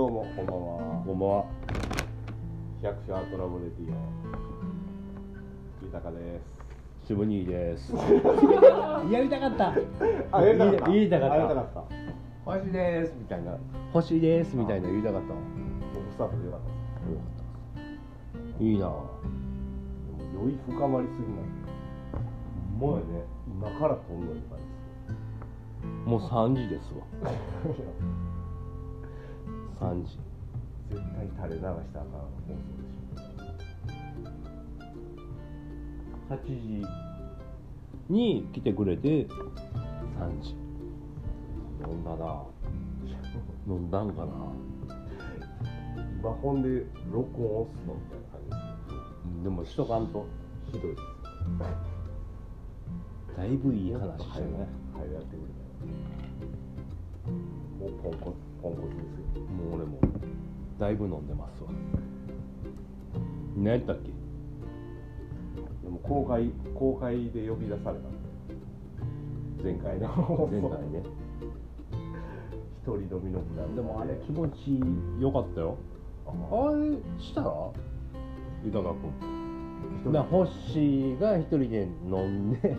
あどうも。こんばんは。こんばんは。百社トラブルレディオ豊です。渋兄です。やりたかった。あやりたかった。言いたかった。あやりたかった。星です。みたいな。星です。みたいな。言いたかった。よ僕スタートでよかった。ですいいな。でも酔い深まりすぎない？ほんまやね。今から飛んのに感もう三時ですわ。じ 三時。絶対垂れ流したらあかん放送で八時に来てくれて三時。飲んだな。飲んだんかな。しょ今ほんで録音押すのみたいな感でもしとかんと。ひどいですだいぶいい話したよね。はいやってくれたもうポンコツもう俺もだいぶ飲んでますわ。何やったっけ？でも公開公開で呼び出された前回ね前回ね。一人飲みのプランで。もあれ気持ちよかったよ。あ。れしたら？豊君。なホッシーが一人で飲んで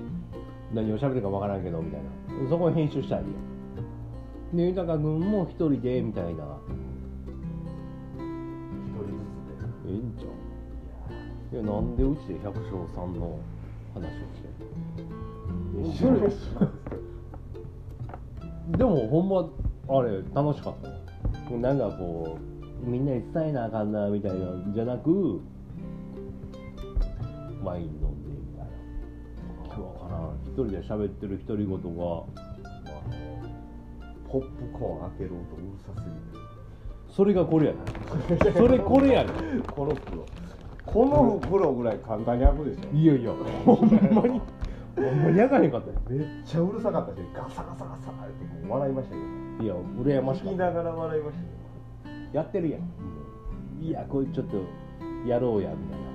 何を喋るかわからんけどみたいな。そこを編集したらいいやんで豊君も一人でみたいな。一人ずつええんちゃういやなんでうちで百姓さんの話をしてんの？で一人でもほんまあれ楽しかったねなんかこうみんなに伝えなあかんなみたいなんじゃなくワイン飲んでみたいな。今日かな一人で喋ってる独り言がポップコーン開ける音うるさすぎて。それがこれやねそれこれやねこの袋。この袋ぐらい簡単に開くでしょ。いやいやほんまに。ほんまに。開かへんかった。よめっちゃうるさかったしガサガサガサってもう笑いましたけどいや羨ましかった聞きながら笑いましたけやってるやんど、いやこれちょっとやろうやみたいな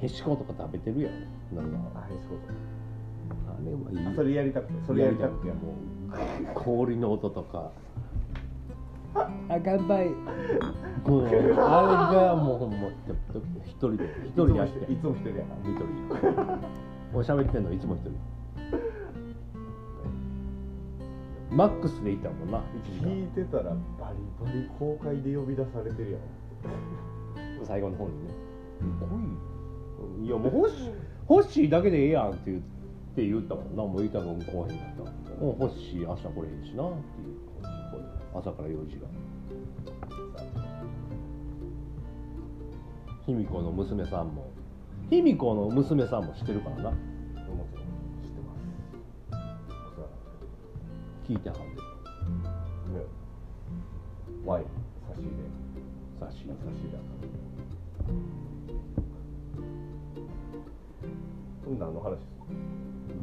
へしことか食べてるやんなんかあへしこあれはいいそれやりたくてそれやりたくてもう氷の音とか。あ乾杯。こうあれがもうほんま一人で一人でやって。いつも一人やから。一人もう喋ってんのいつも一人。マックスで行ったもんな1時聞いてたらバリバリ公開で呼び出されてるやん。間最後の方にね。来い。いやもうホッシーホッシーだけでええやんって言って言ったもんなもう言ったもん来へんかったもうホッシー明日来れへんしなっていう。朝から用事が。卑弥呼の娘さんも。卑弥呼の娘さんも知ってるからな。もちろん知ってます。聞いてはんでワイン差し入れ。差し入れ。差し入れの話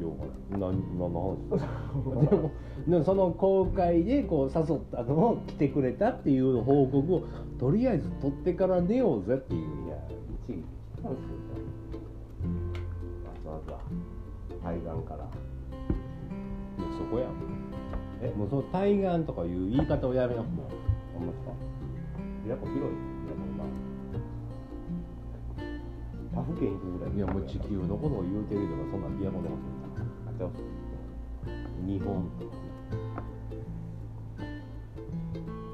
ようかな何何の話でもでもその公開でこう誘ったのを来てくれたっていう報告をとりあえず取ってから寝ようぜっていういや一撃来たんですよわざわざ海岸からいやそこやんえもうその対岸とかいう言い方をやめようもあんまさやっぱ広いやもうな他府県行くぐらいいやもう地球のことを言うてるけどそんなんビアコンでもあちゃう日本。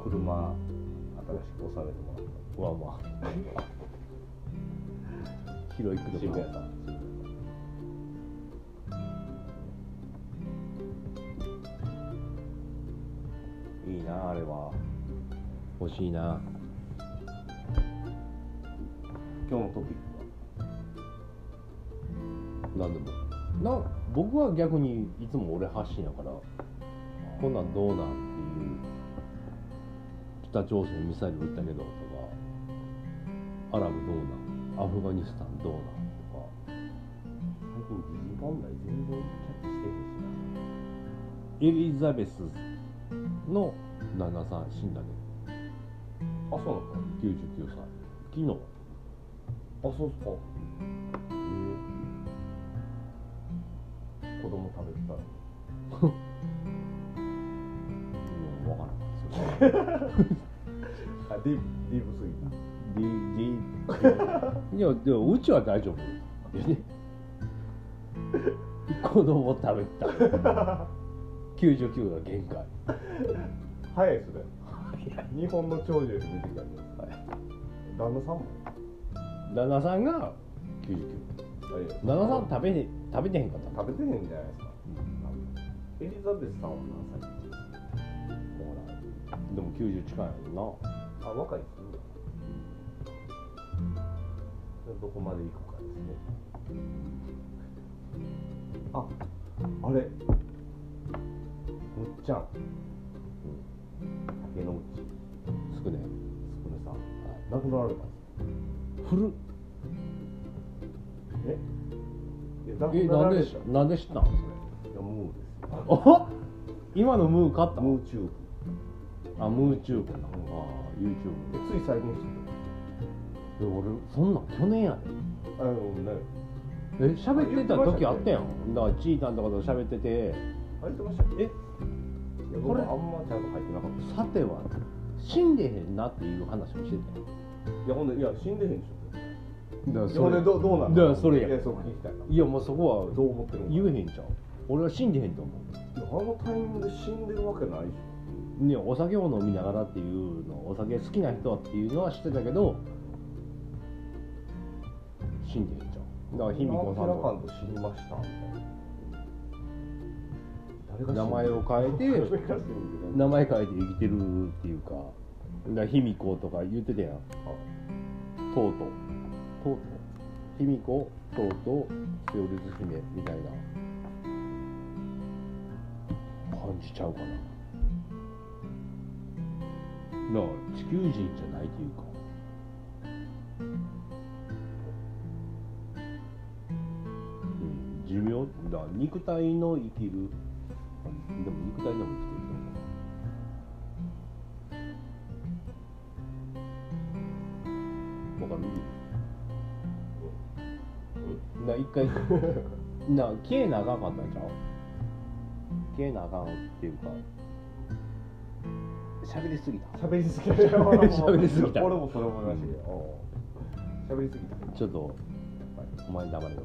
車新しく押されてもらった。はまあ。広い車。渋谷さん。いいなあれは。欲しいな。今日のトピックは？なんでも。な僕は逆にいつも俺発信やからこんなんどうなんっていう北朝鮮ミサイル撃ったけどとかアラブどうなんアフガニスタンどうなんとか。最近時事問題全然キャッチしてへんしエリザベスの旦那さん死んだねなあそうなの？99歳。昨日。あそうっすか子供食べてたらうん分からんそれディディープすぎた。ディデ。ィいやでもうちは大丈夫。子供食べた。99が限界。早いっすね。日本の長寿より短いね旦那さんも？旦那さんが99あ旦那さん食べね食べてへんかった。食べてへんじゃないですか。エリザベスさんは何歳でも90近いもあ若いですね。どこまで行くかですね。ああれ。むっちゃん。竹の内。ん。な少ね。すくねさん。亡くなられたんです。古っ。え？えくななんでなんで知ったんそれやムーですよ。お今のムー買った？ムーチューブ。あムーチューブ。なあえ YouTube つい最近知ってで俺そんなん去年やであのね。え喋ってた時あったやん。だからちーたんとかと喋ってて。入ってましたっけ？え？いや僕これ？あんまちゃんと入ってなかった。さては死んでへんなっていう話をしてたよいやほんでいや死んでへんでしだからょいやほんでどどうなのだからそれや。いやもうそこはどう思ってるの言えへんじゃん俺は死んでへんと思いやあのタイミングで死んでるわけないでし。うねお酒を飲みながらっていうのお酒好きな人っていうのは知ってたけど死んでへんじゃんだからょ卑弥呼さんと死にました。名前を変えて名前変えて生きてるっていうか卑弥呼とか言ってたやん。とうとうとうとう卑弥呼とうとうセオリズ姫みたいな感じちゃうかなだから地球人じゃないというか寿命だから肉体の生きるでも肉体でも生きてると思うわかるな一回。な消えなあかんかったんちゃう？消えなあかんっていうか。喋りすぎた。喋りすぎた。喋りすぎた。俺もそれ思いましたけど。うん。喋りすぎた。ちょっとお前黙れよ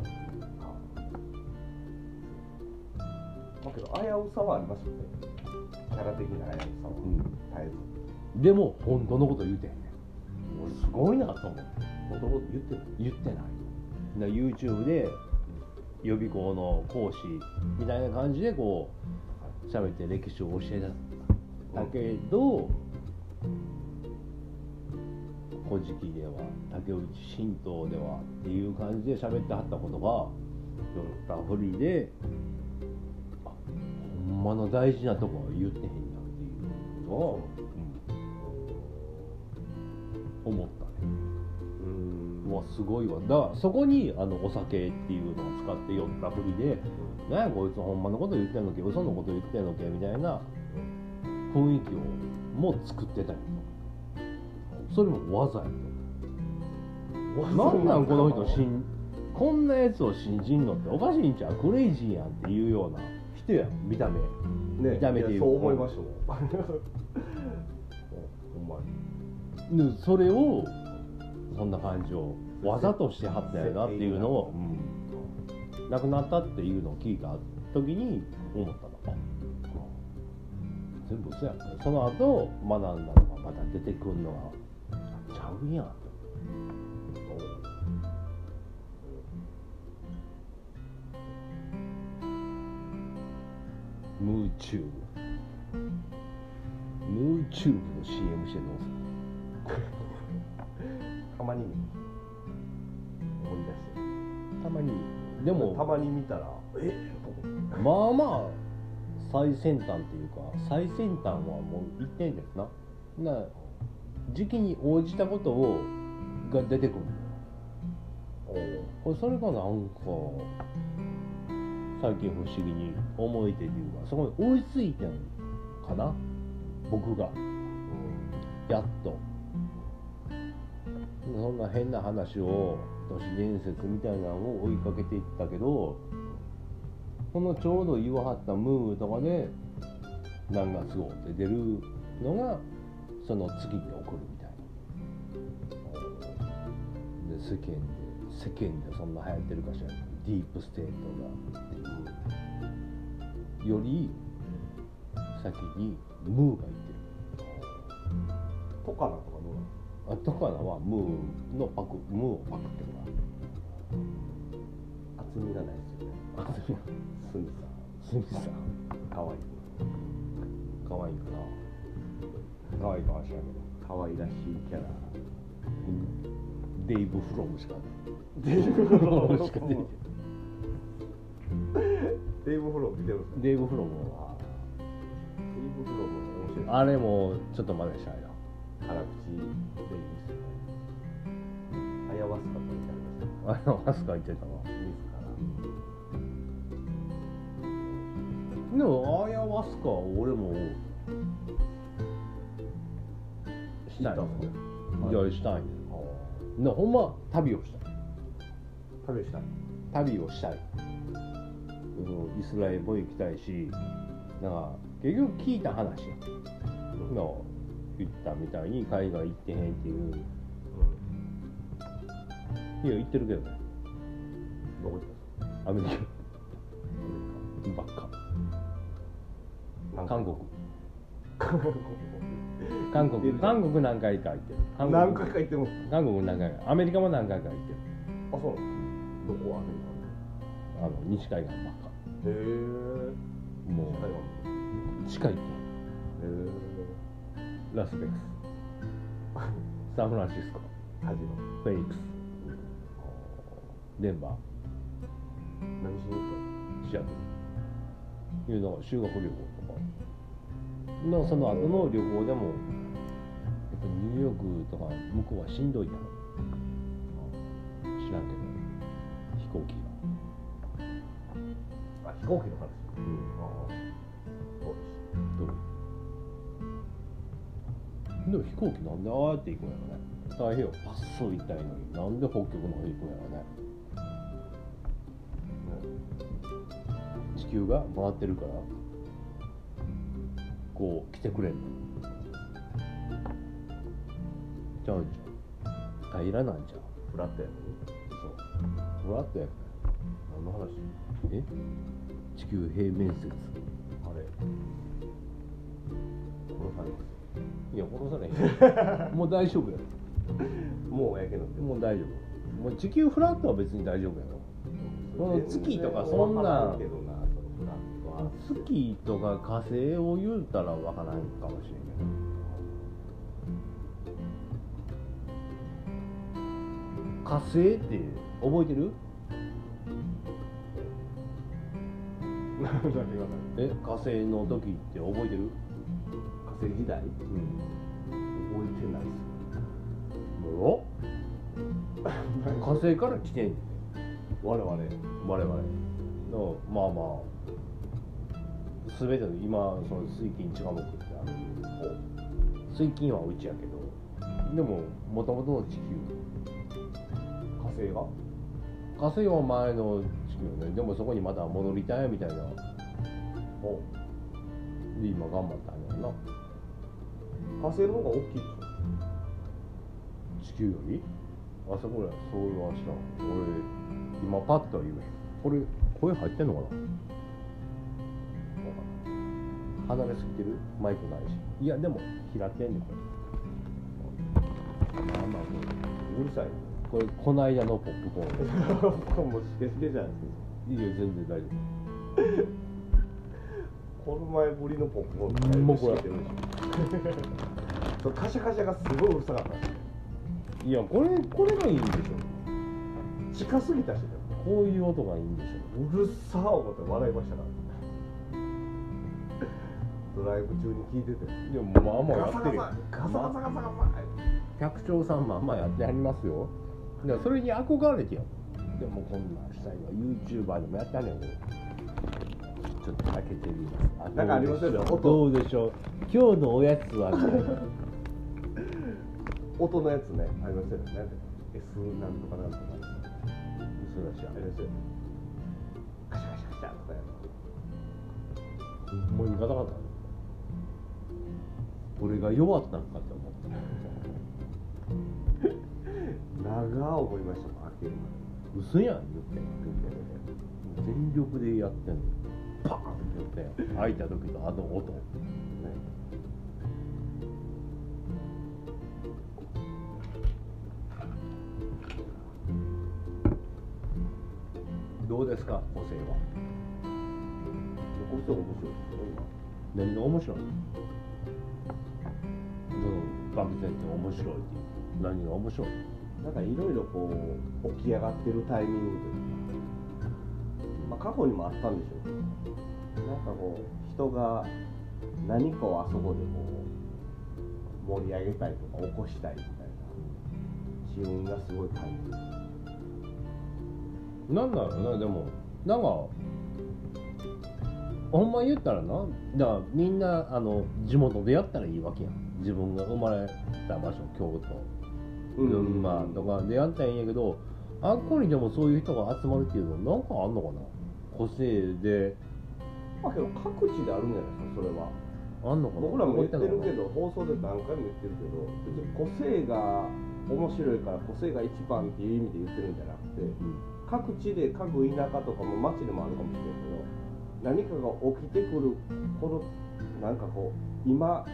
だけど危うさはありますよね。キャラ的な危うさは、うん。絶えずでも本当のこと言うてんねん。俺すごいなと思って本当のこと言ってる。言ってないな YouTube で予備校の講師みたいな感じでこう喋って歴史を教えただけど「古事記」では竹内神道ではっていう感じで喋ってはったことが酔ったふりであほんまの大事なとこは言ってへんやっていうのを、思った。わすごいわ。だからそこにあのお酒っていうのを使って酔ったふりで「なんやこいつほんまのこと言ってんのけ嘘のこと言ってんのけ」みたいな雰囲気をもう作ってたんよそれもわざやとなんなんこの人しんこんなやつを信じんのっておかしいんちゃう？クレイジーやんっていうような人やん見た目。ね見た目で言ういやそう思いましたもん。うんほんまに。でそれをそんな感じをわざとしてはったんやなっていうのを、うん、亡くなったっていうのを聞いた時に思ったの。あ全部嘘やその後学んだのがまた出てくるのがちゃうやんムーチュー。ブムーチューブの CM してんのたまに思い出して。たまに。でもたまに見たらえ？まあまあ最先端っていうか最先端はもう一点ですな。な時期に応じたことをが出てくるのよ。これそれがなんか最近不思議に思い出というかそこに追いついてんかな。僕が。やっとそんな変な話を都市伝説みたいなのを追いかけていったけどこのちょうど言わはったムーとかで何月号って出るのがその月に起こるみたいな。で世間で世間でそんな流行ってるかしら。ディープステートがっていうより先にムーがいってる。トカナとかどうなのあトカナはムーのパクムーをパクってる厚みがないですよね。わあすみスミすみさんさん。かわいい。可愛いかな。可愛いかもしれんけど。かわいらしいキャラ。デイブ・フロムしかデイブ・フロム。しかデイブ・フロム見てるんですか？デイブ・フロムは。デイブ・フロム面白い。あれもちょっと真似したいな辛口でいいですよね。アヤワスカと言ってありました。あのアスカ言ってたな自でもアヤワスカは俺もしたい行ったんですね。いやしたいねらでほんま旅をしたい。旅したい。旅をしたい。うんイスラエルも行きたいしなんか結局聞いた話の言ったみたいに海外行ってへんっていう。いや行ってるけどね。どこ行ったアメリカ。ばっか韓国。韓国。韓国。何回か行ってる。韓国何回か行ってます韓国何回か。アメリカも何回か行ってる。あそう。どこアメリあの西海岸ばっかカ。へえも海う近いって。へラスベガス。サンフランシスコ。えカジノフェニックス。デンバー。何しに行っシアトル。いうのが修学旅行とか。のその後の旅行でもやっぱニューヨークとか向こうはしんどいやろ。知らんけど。飛行機が。あ飛行機の話。うんでも飛行機なんでああやって行くんやろね。太平洋パッソ行きたいのに。なんで北極の方行くんやろね。地球が回ってるからこう来てくれんの。ちゃうんじゃん平らなんじゃんフラットやそう。フラットやか何の話？らえ？地球平面説。あれ？殺されますいや殺されへん もう大丈夫や。もうやけど。もう大丈夫。もう地球フラットは別に大丈夫やろ。この月とかそんな月とか火星を言うたらわからんかもしれんけど。火星って覚えてる？え火星の時って覚えてる？火星時代うん覚えてないっおす火星 から来てん我々我々。のまあまあ全ての今その水金地下木ってある。水金はうちやけど。でももともとの地球。火星が？火星は前の地球ね。でもそこにまた戻りたいみたいな。お。で今頑張ったんやろな火星の方が大きいでし地球より？あそこらそういう話だ俺今パッとは言えへん。これ声入ってんのかな？離れすぎてる？マイクないし。いやでも平ってんねんこれ。まあまあこょうるさい。れこれこないだのポップコーン もうしけしけじゃないですか。いいよ全然大丈この前ぶりのポップコーンうんもうこれ。しけてるでしょそうカシャカシャがすごいうるさかった。いやこれこれがいいんでしょ。近すぎたしねこういう音がいいんでしょ。うるさー思って笑いましたから。ドライブ中に聞いてて。いやまあまあやってガサガサガサガサガサ客長さんまあまあやってはりますよ。だからそれに憧れてよでもこんなんしたいわ。YouTuber でもやってはるんやけどちょっと開けてみます。なんかありますよね音。どうでしょう。今日のおやつはみたいな音のやつねありますよね。なんで S なんとかなんとか嘘だしありますよねカシャカシャカシャとかやるほんまにガタガタ俺が弱ったんかって思っ長思いましたもん開ける嘘やん言って全力でやってんのパーンって言って開いた時のあの音。ね。どうですか個性は。こっちは面白いですよ今。何が面白いの？うん漠然と面白いっていう。何が面白いなんかいろいろこう起き上がってるタイミングというか、まあ、過去にもあったんでしょうけど。なんかこう人が何かをあそこでこう盛り上げたいとか起こしたいみたいな機運がすごい感じるなんだろうなでもなんかほんま言ったらな。だからみんなあの地元でやったらいいわけやん。自分が生まれた場所京都。群馬とかでやったらいいんやけどあっこにでもそういう人が集まるっていうのなんかあんのかな？個性でまあけど各地であるんじゃないですかそれは。あんのかな？僕らも言ってるけどど放送で何回も言ってるけど別に個性が面白いから個性が一番っていう意味で言ってるんじゃなくて各地で各田舎とかも町でもあるかもしれないけど何かが起きてくるこのなんかこう今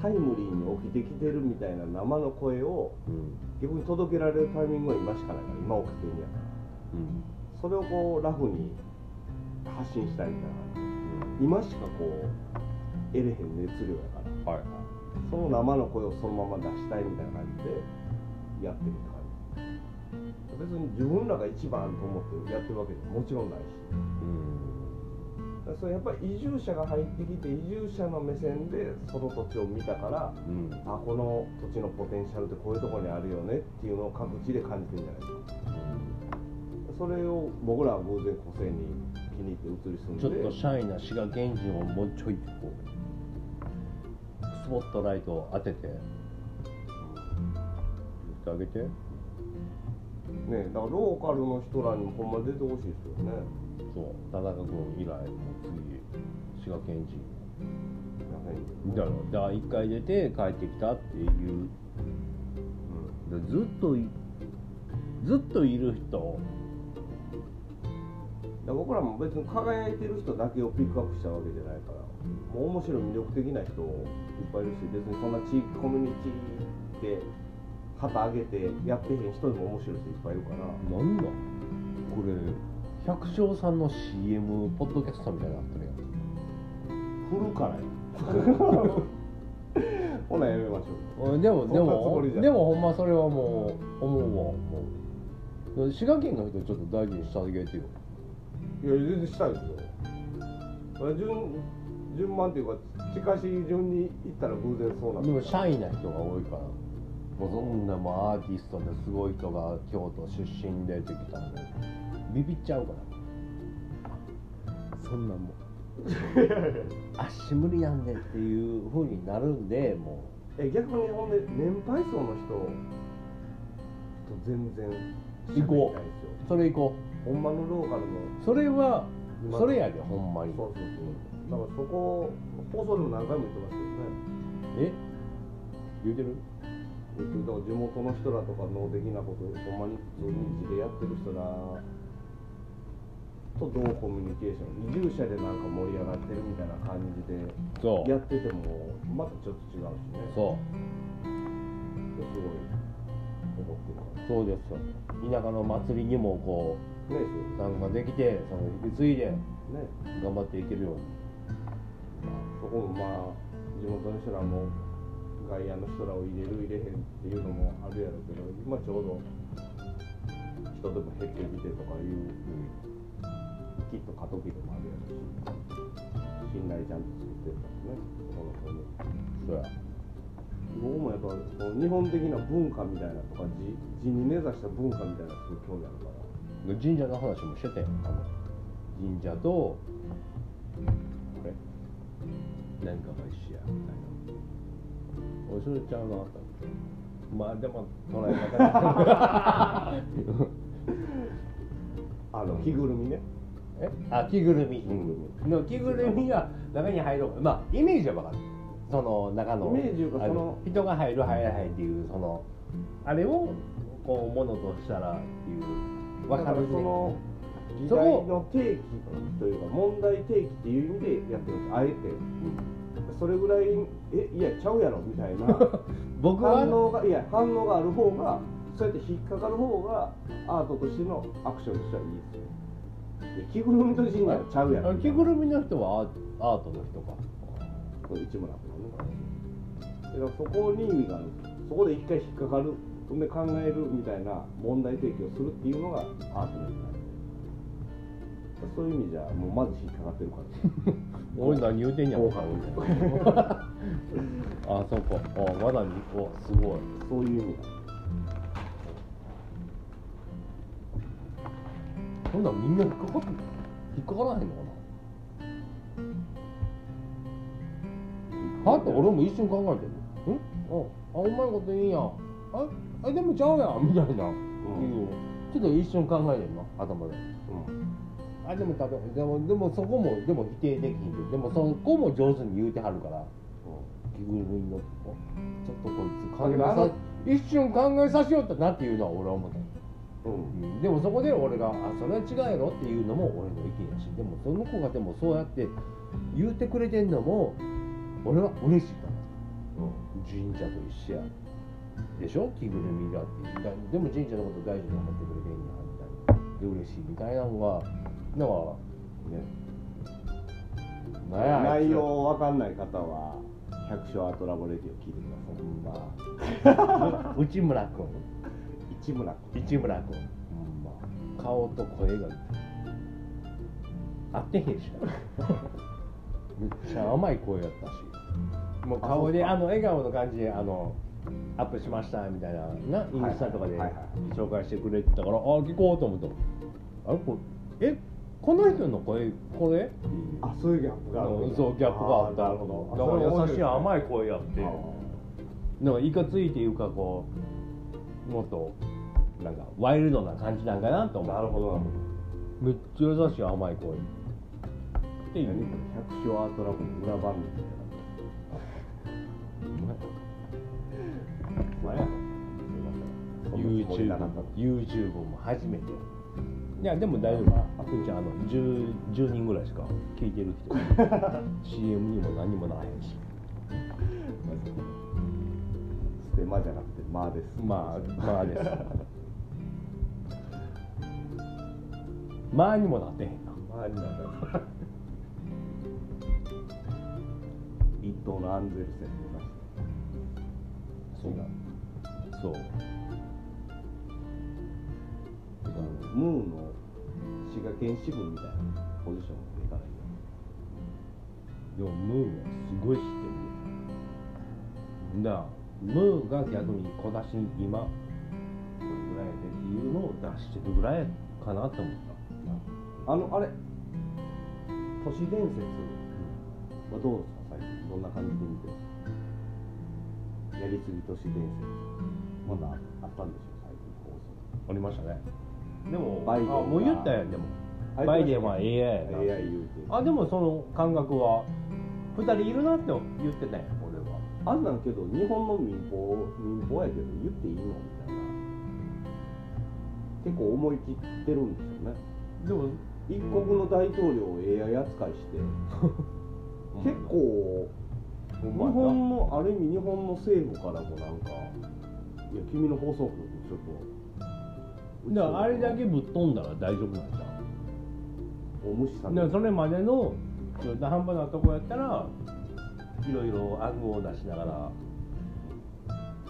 タイムリーに起きてきてるみたいな生の声をうん。逆に届けられるタイミングは今しかないから今起きてるんやから。うん。それをこうラフに発信したいみたいな。今しかこう得れへん熱量やから。はい。その生の声をそのまま出したいみたいな感じでやってるって感じ。別に自分らが一番と思ってやってるわけでももちろんないし。だからそれやっぱり移住者が入ってきて移住者の目線でその土地を見たからうん。うんあこの土地のポテンシャルってこういうところにあるよねっていうのを各地で感じてるんじゃないですか。それを僕らは偶然個性に気に入って移り住んで。ちょっとシャイな滋賀県人をもうちょいこうスポットライトを当てて。言ってあげて。ねだからローカルの人らにもほんま出てほしいですよね。そう。田中君以来もう次滋賀県人。だろだから一回出て帰ってきたっていう。でずっといずっといる人僕らも別に輝いてる人だけをピックアップしたわけじゃないからもう面白い魅力的な人いっぱいいるし別にそんな地域コミュニティで旗上げてやってへん人でも面白い人いっぱいいるから。なんだこれ百姓さんの CM ポッドキャストみたいになってるやん。振るからや ほなやめましょう。でもでもでもほんまそれはもう思うわもう。滋賀県の人ちょっと大事にしてあげてよ。いや全然したいですよ。順順番っていうか近しい順に行ったら偶然そうなでもシャイな人が多いからもうそんなもうアーティストですごい人が京都出身でってきたらもうビビっちゃうから。そんなんも。う足無理なんでっていうふうになるんでもえ逆にほんで年配層の人と全然行こう。それ行こほんまのローカルの。うそれはそれやでほんまに。そうそうそう。だからそこ放送でも何回も言ってますけどね。え？言うてる？言ってる。だから地元の人らとかの的なことほんまに普通に地でやってる人らとどうコミュニケーション。移住者でなんか盛り上がってるみたいな感じでやっててもまたちょっと違うしね。そう。すごいそうですよ。田舎の祭りにもこうらね。参加できてその引き継いでね。頑張っていけるように。そこもまあ地元の人らも外野の人らを入れる入れへんっていうのもあるやろうけど今ちょうど人でも減ってきてとかいうきっと過渡期でもあるやろうし信頼ちゃんと作ってるからねこの子に。そうや僕もやっぱその日本的な文化みたいなとか地地に根ざした文化みたいなすごい興味あるから神社の話もしてたよあの神社と。これ何かが一緒やみたいなおそれちゃうなと。思ってまあでも捉え方があの着ぐるみねえあ着ぐるみ着ぐるみの着ぐるみが中に入ろうまあイメージは分かるその中のイメージいうかあその人が入る入らへんっていうそのあれをこうものとしたらっていう分かるその時代の提起というか問題提起っていう意味でやってるんです。あえて。それぐらいえいやちゃうやろみたいな。僕は？反応がいや反応がある方がそうやって引っかかる方がアートとしてのアクションとしてはいいですよ着ぐるみとしてはちゃうやろ着ぐるみの人はアーアートの人かこれ市村君のねだからそこに意味があるそこで一回引っかかるほんで考えるみたいな問題提起をするっていうのがアートの意味なんでそういう意味じゃもうまず引っかかってるから。俺何言うてんやろ効果みたいなあそうかあまだ2個すごいそういう意味ほん。ならみんな引っかかって引っかからへんの？かなはっと俺も一瞬考えてんああうまいこといいんや。ああでもちゃうやん。みたいな、いうちょっと一瞬考えてんの。頭で。あでも食べでもでもそこもでも否定できひんで。でもそこも上手に言うてはるから。着ぐるみのちょっとこいつ考えさ一瞬考えさせよったなっていうのは俺は思ったうんうん。うん。でもそこで俺が「あそれは違うやろ」っていうのも俺の意見やし。でもその子がでもそうやって言うてくれてんのも俺は嬉しいから。神社と一緒や。でしょ？着ぐるみだってだでも神社のこと大事に思ってくれてんやみたいなで嬉しいみたいなのがだからねなんやあいつ内容わかんない方は百姓アートラボレディを聞いてください、まあ、内村君市村君市村君、まあ、顔と声が。合ってへんしな。めっちゃ甘い声やったしもう顔であの笑顔の感じであのアップしましたみたいななインスタとかで紹介してくれてたからあ聞こうと思った。あれこれえこの人の声これ？あそういうギャップがある。うんそうギャップがあった。なるほど。だから優しい甘いい声やって。なんかいかついっていうかこうもっとなんかワイルドな感じなんかなと思う。なるほど。めっちゃ優しい甘い声。っていう。百姓アートラボの裏番組みたいなまやそん。YouTube も YouTube も初めて。いやでも大丈夫。あくんちゃんあの 10, 10人ぐらいしか聞いてる人。CM にも何にもならへんし。ステマじゃなくてマーです。まあまあです。まあにもなってへんな。マーになった一等のアンゼルセンそうそう。ムーの滋賀県支部みたいなポジションでいかないよでもムーはすごい知ってるよ。だムーが逆に小出しに今これぐらいでっていうのを出してるぐらいかなと思った。あのあれ都市伝説はどうですか？最近。どんな感じで見てる？やりすぎ都市伝説。まだあったんでしょ最近放送。ありましたね。でもバイデンもう言ったやんでも。あバイデンは AI やな。AI 言うてあでもその感覚は2人いるなって言ってたやん俺は。あんなんけど日本の民放民放やけど言っていいのみたいな。結構思い切ってるんですよね。でも一国の大統領を AI 扱いして。結構日本のある意味日本の政府からもなんかいや君の放送局ちょっとだからあれだけぶっ飛んだら大丈夫なんじゃん。お無視されそれまでの中途半端なとこやったらいろいろ暗号を出しながら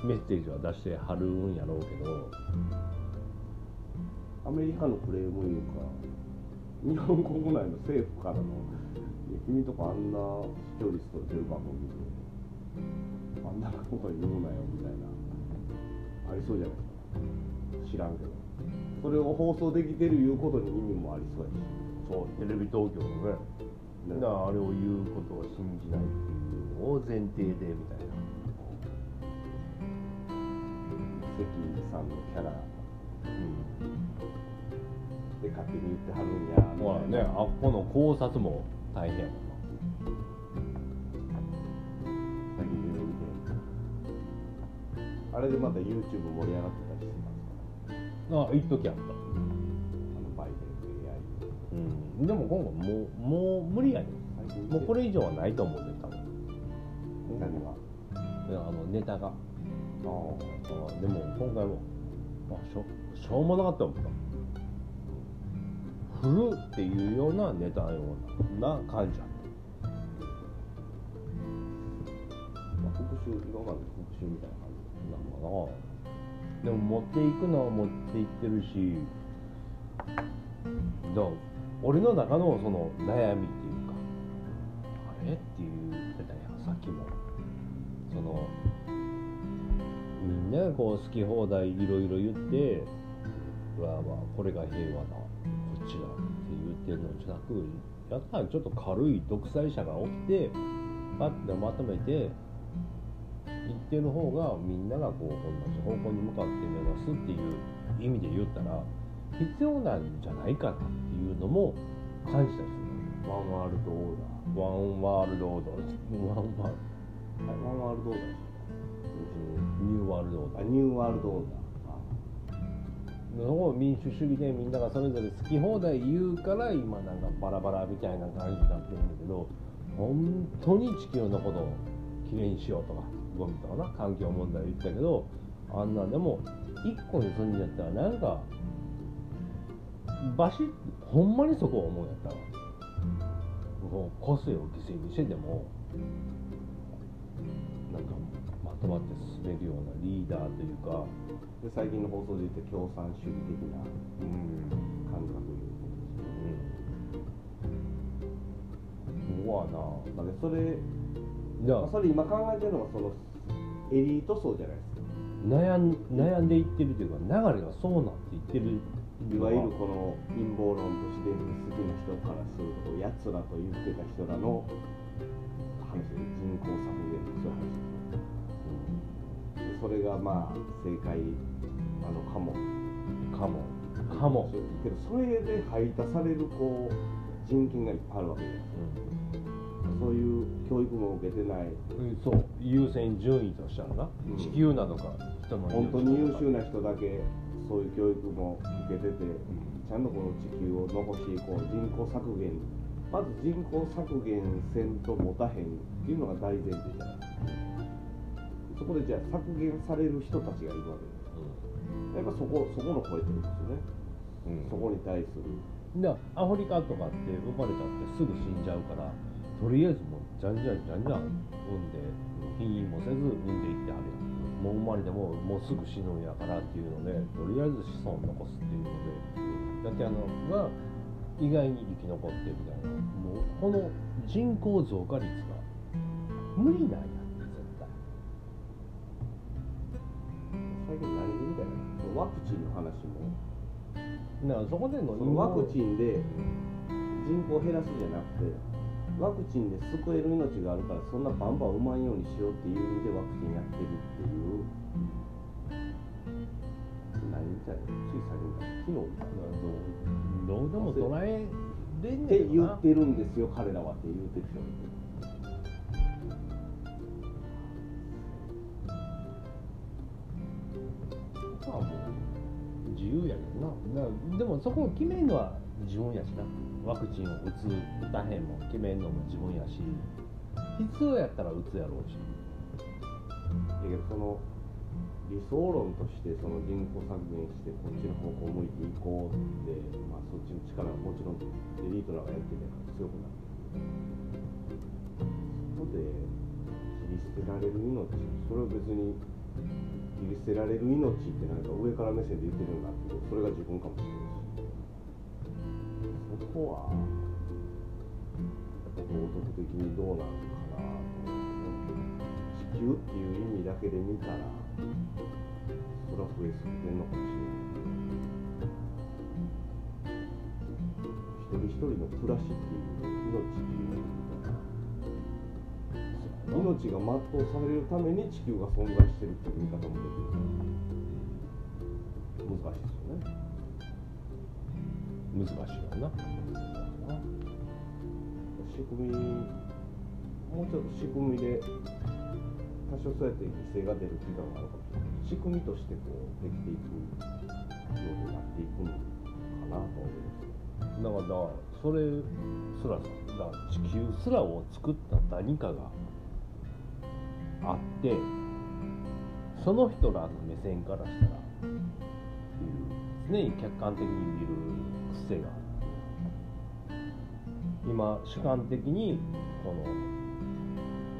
メッセージは出してはるんやろうけど。アメリカのクレームいうか日本国内の政府からの「いや君とこあんな視聴率取れてる番組であんなこと言うなよ」みたいなありそうじゃないですか知らんけど。それを放送できてるいうことに意味もありそうやし。そうテレビ東京のね。だからあれを言うことを信じないっていうのを前提でみたいな。関さんのキャラ。で勝手に言ってはるんやみまあたいな。ねあっこの考察も大変あれでまた YouTube 盛り上がってたりしてますあ一時あった。あのバイデンうん。でも今後もうもう無理やね AI もうこれ以上はないと思うね多分。何が？いやあのネタが。あああでも今回もあしょしょうもなかったもんな振るっていうようなネタのような感じやった。まあ、復讐今まで復讐みたいななんかな。でも持っていくのは持っていってるしだ俺の中のその悩みっていうかあれっていう言ってたやんさっきも。そのみんながこう好き放題いろいろ言ってうわまあこれが平和だこっちだって言ってるのじゃなくやったらちょっと軽い独裁者が起きてパッとまとめて言ってる方がみんながこう同じ方向に向かって目指すっていう意味で言ったら必要なんじゃないかなっていうのも感じたりするワンワールドオーダー。ワンワールドオーダー。ワンワールはい。ワンワールドオーダーニューワールドオーダー。あニューワールドオーダー。のを民主主義でみんながそれぞれ好き放題言うから今なんかバラバラみたいな感じになってるんだけど本当に地球のことをきれいにしようとかゴミとかな環境問題言ったけどあんなんでも一個に住んじゃったらなんかバシッほんまにそこを思うんやったらもう個性を犠牲にしてでもなんかまとまって進めるようなリーダーというかで最近の放送で言って共産主義的なうん。感覚いうことですよね。うん。うわな。まあねそれ、じゃあ、それ今考えてるのはそのエリート層じゃないですか。悩ん悩んでいってるというか流れがそうなっていってるいわゆるこの陰謀論として好きな人からするとやつらと言ってた人らの話で人口削減とかそういう話それがまあ正解なのかも。かも。かも、けどそれで排他されるこう人権がいっぱいあるわけじゃないですかそういう教育も受けてない。うん、そう優先順位としたらな、うん。地球なのか人の本当に優秀なな人だけそういう教育も受けててちゃんとこの地球を残していこう人口削減。まず人口削減せんと持たへんっていうのが大前提じゃない。そこでじゃあ削減される人たちがいるわけですやっぱそこそこの声ってことですよね、うん。そこに対する。でアフリカとかって生まれたってすぐ死んじゃうからとりあえずもうじゃんじゃんじゃんじゃん産んで避妊もせず産んでいってあるやんもう生まれてももうすぐ死ぬんやからっていうのでとりあえず子孫残すっていうのでだってあのが意外に生き残ってみたいなもうこの人口増加率が無理なんやって絶対。最近何でみたいなワクチンの話も。だからそこでのワクチンで人口を減らすじゃなくてワクチンで救える命があるからそんなバンバン産まんようにしようっていう意味でワクチンやってるっていう。何みたいなつい最近か昨日どうでも捉えれんってねんけどな。言ってるんですよ彼らは。って言ってるまあもう自由やけどな。でもそこを決めるのは自分やしな。ワクチンを打つ打たへんも決めるのも自分やし。必要やったら打つやろうし。だけどその理想論としてその人口削減してこっちの方向を向いていこうって、まあ、そっちの力がもちろんエリートらがやってるか強くなってる。そこで切り捨てられる命それを別に切り捨てられる命ってなんか上から目線で言ってるんだけどそれが自分かもしれない。そこはやっぱ道徳的にどうなのかなと思って地球っていう意味だけで見たらそれは増えすぎてんのかもしれない。一人一人の暮らしっていう命っていうの命が全うされるために地球が存在してるっていう見方もできる難しい。ですよね難しいよな。仕組みもうちょっと仕組みで多少そうやって犠牲が出る期間があるかもしれない仕組みとしてこうできていくようになっていくのかなと思いますだからだからそれすらさだ地球すらを作った何かがあってその人らの目線からしたらっていう常に客観的に見る癖が。今主観的にこの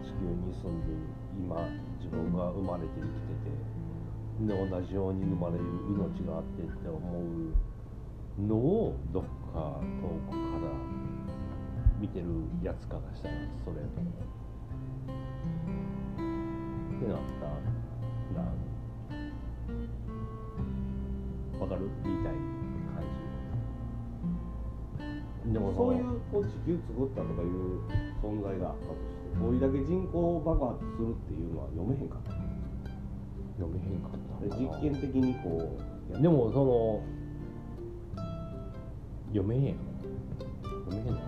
地球に住んでいる今自分が生まれて生きててで同じように生まれる命があってって思うのをどっか遠くから見てるやつからしたらそれやと思う。ってなったらわかる？言いたい？でもそういうこう地球作ったとかいう存在があったとしてこういうだけ人口爆発するっていうのは読めへんかった。読めへんかったで実験的にこうでもその読めへん。読めへん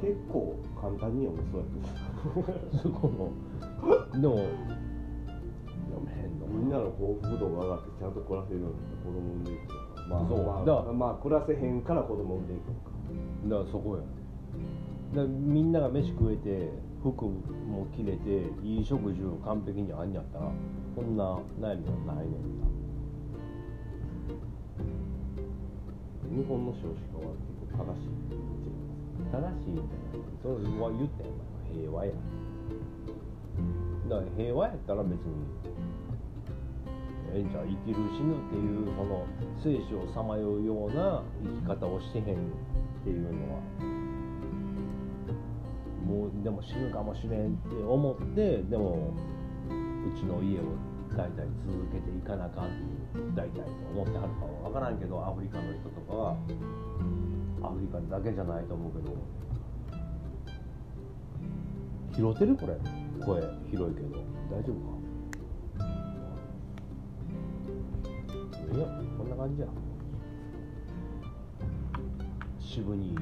結構簡単に読めそうやけど。そこの。でも読めへんのかみんなの幸福度が上がってちゃんと暮らせるようになって子供産んでいくとかまあそうまあだからまあ暮らせへんから子供産んでいくのか。だからそこや。だみんなが飯食えて服も着れていい食事を完璧にあんやったらこんな悩みはないねん日本の少子化は結構正しい正しいんじゃないそれは言ったやん平和や。だから平和やったら別にええんじゃん生きる死ぬっていうその生死をさまようような生き方をしてへんっていうのはもうでも死ぬかもしれんって思ってでもうちの家を代々続けていかなあかんっていう代々と思ってはるかは分からんけどアフリカの人とかはアフリカだけじゃないと思うけど拾ってるこれ声。広いけど大丈夫か？いやこんな感じや。渋に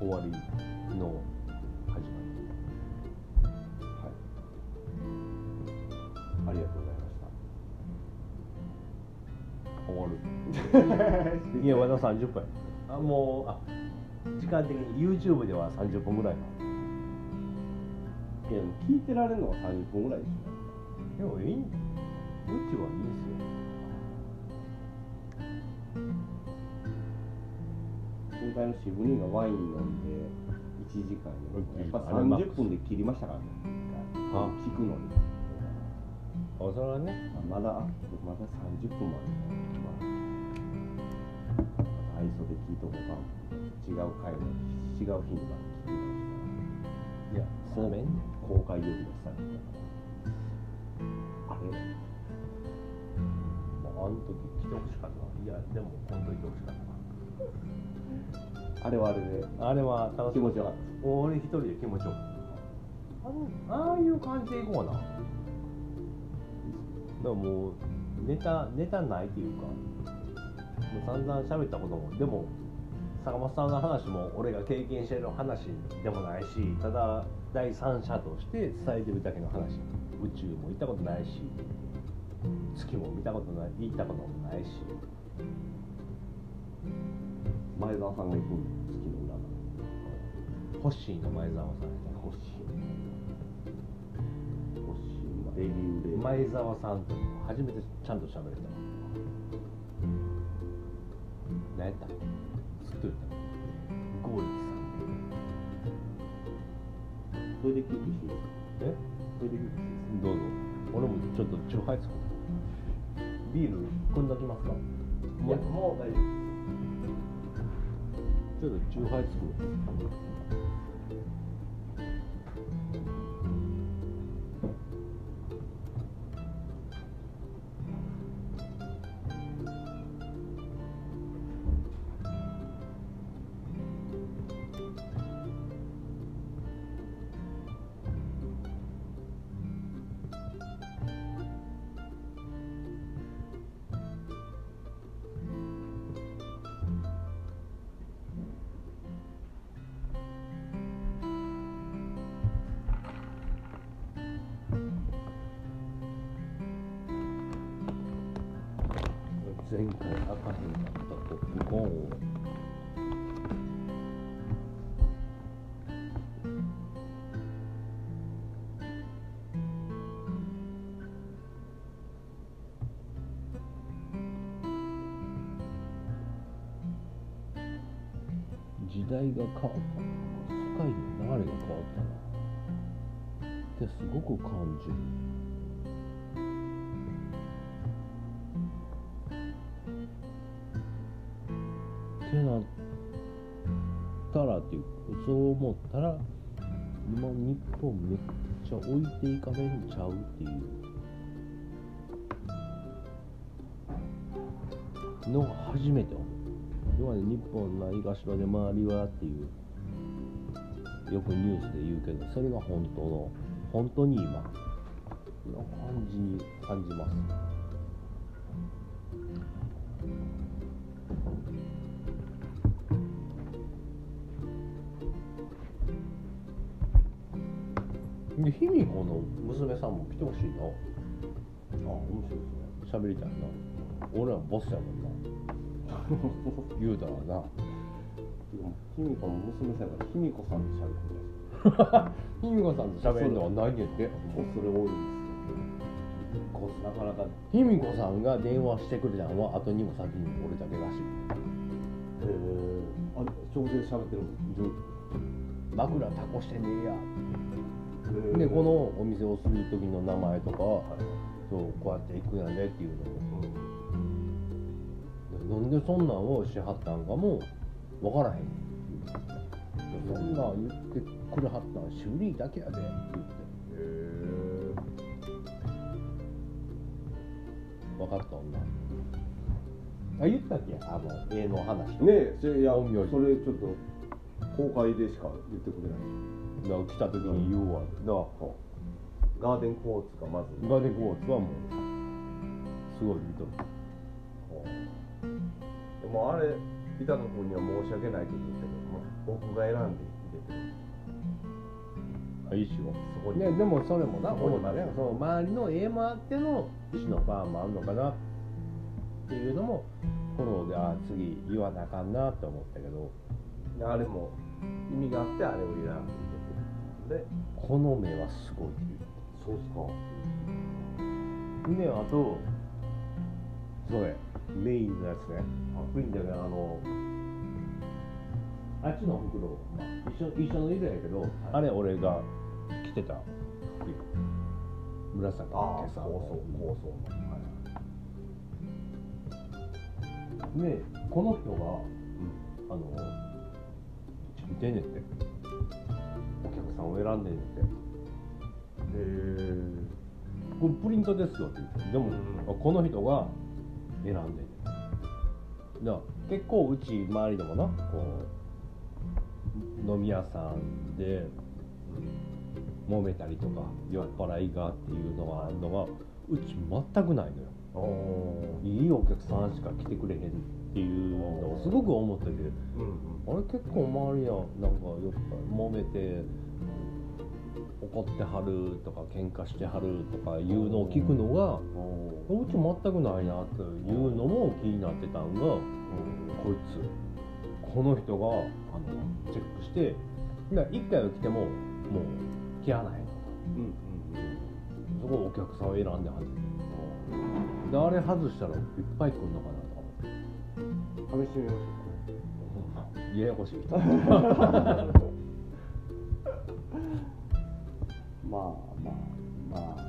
終わりの始まはい。ありがとうございました。り終わる。いやまだ30分。やあもうあ時間的に YouTube では30分ぐらいないや聞いてられるのは30分ぐらいでしでもいい。んうちはいいですよょ今回の渋兄がワイン飲んで1時間にやっぱあれマックス。30分で切りましたからねあ。聞くのに。あそれはね。あまだまだ30分もあるね、まあ、愛想で聞いとこうか違う回の違う日にまで聞きまいやしたそうめん公開呼び出されてあれ。あの時来てほしかったいやでも本当に来てほしかったあれはあれで。あれは楽し気持ちよかった。です俺一人で気持ちよかった。あのああいう感じでいこうかな。だからもうネタネタないっていうかもう散々喋ったこともでも坂本さんの話も俺が経験してる話でもないしただ第三者として伝えてるだけの話宇宙も行ったことないし月も見たことない行ったこともないし前澤さんが行くんだ月の裏側ホッシーの前澤さんやった欲しい欲しいレビューで前澤さんと初めてちゃんと喋れたわ何やったずっと言ったゴーリキそれで休憩していいですかさんえそれで休憩していいですどうぞ俺もちょっとチューハイ作るビール汲んどきますかいやもう大丈夫ちょっってなったらっていうそう思ったら今日本めっちゃ置いていかれんちゃう。っていう。のが初めて今まで日本ないがしらで周りはっていうよくニュースで言うけどそれが本当の本当に今の感じ感じますで卑弥呼の娘さんも来てほしいな。あ面白いですね。喋りたいな。俺らボスやもんな。言うたらな。でも卑弥呼の娘さんが卑弥呼さんと喋ってる卑弥呼さんと喋るのは何言って。恐れ多いんですよ。こうなかなか。へ卑弥呼さんが電話してくれたのは後にも先にも俺だけらしい。えあ直前で喋ってる枕タコしてねえや。へでこのお店をする時の名前とかそうこうやって行くんやねっていうのを。なんでそんなんをしはったんかも分からへん。そんなん言ってくれはったん修理だけやでって言って。え分かった女。あ言ったっけ？あの絵の話ねえいやそれちょっと公開でしか言ってくれないだから来た時に言うわだかガーデンコーツがまず。らガーデンコーツはもうすごい認めでもあれ板野君には申し訳ないって言ったけど、まあ、僕が選んで入れてるあ石を？そこに。ね、でもそれもな、そこにね、その周りの絵もあっての石のパーもあるのかなっていうのも、フォローで、あ次言わなあかんなって思ったけど、であれも意味があってあれを選んで入れてるでこの目はすごい。ってそうっすか。いう。ね、あと、それ、メインのやつね、メインだけど、あの、あっちの袋、まあ、一緒一緒の色やけど、あれ俺が着てた。紫のああ今朝構想構想のはいでこの人が、あの見てんねんってお客さんを選んでんねんって。へこれプリントですよって言ってでも、この人が選んでだから結構うち周りでもなこう飲み屋さんで揉めたりとか酔っ払いがっていうのがあるのがうち全くないのよ。いいお客さんしか来てくれへんっていうのをすごく思ってて。うんうん。あれ結構周りやなんかよく揉めて怒ってはるとか喧嘩してはるとかいうのを聞くのがうち全くないなっていうのも気になってたんがこいつ。この人があのチェックしてで一回は来てももう来はらへんとか。うんうんそこをお客さんを選んではる。であれ外したらいっぱい来るのかな試してみましょうややこしい人まあまあまあ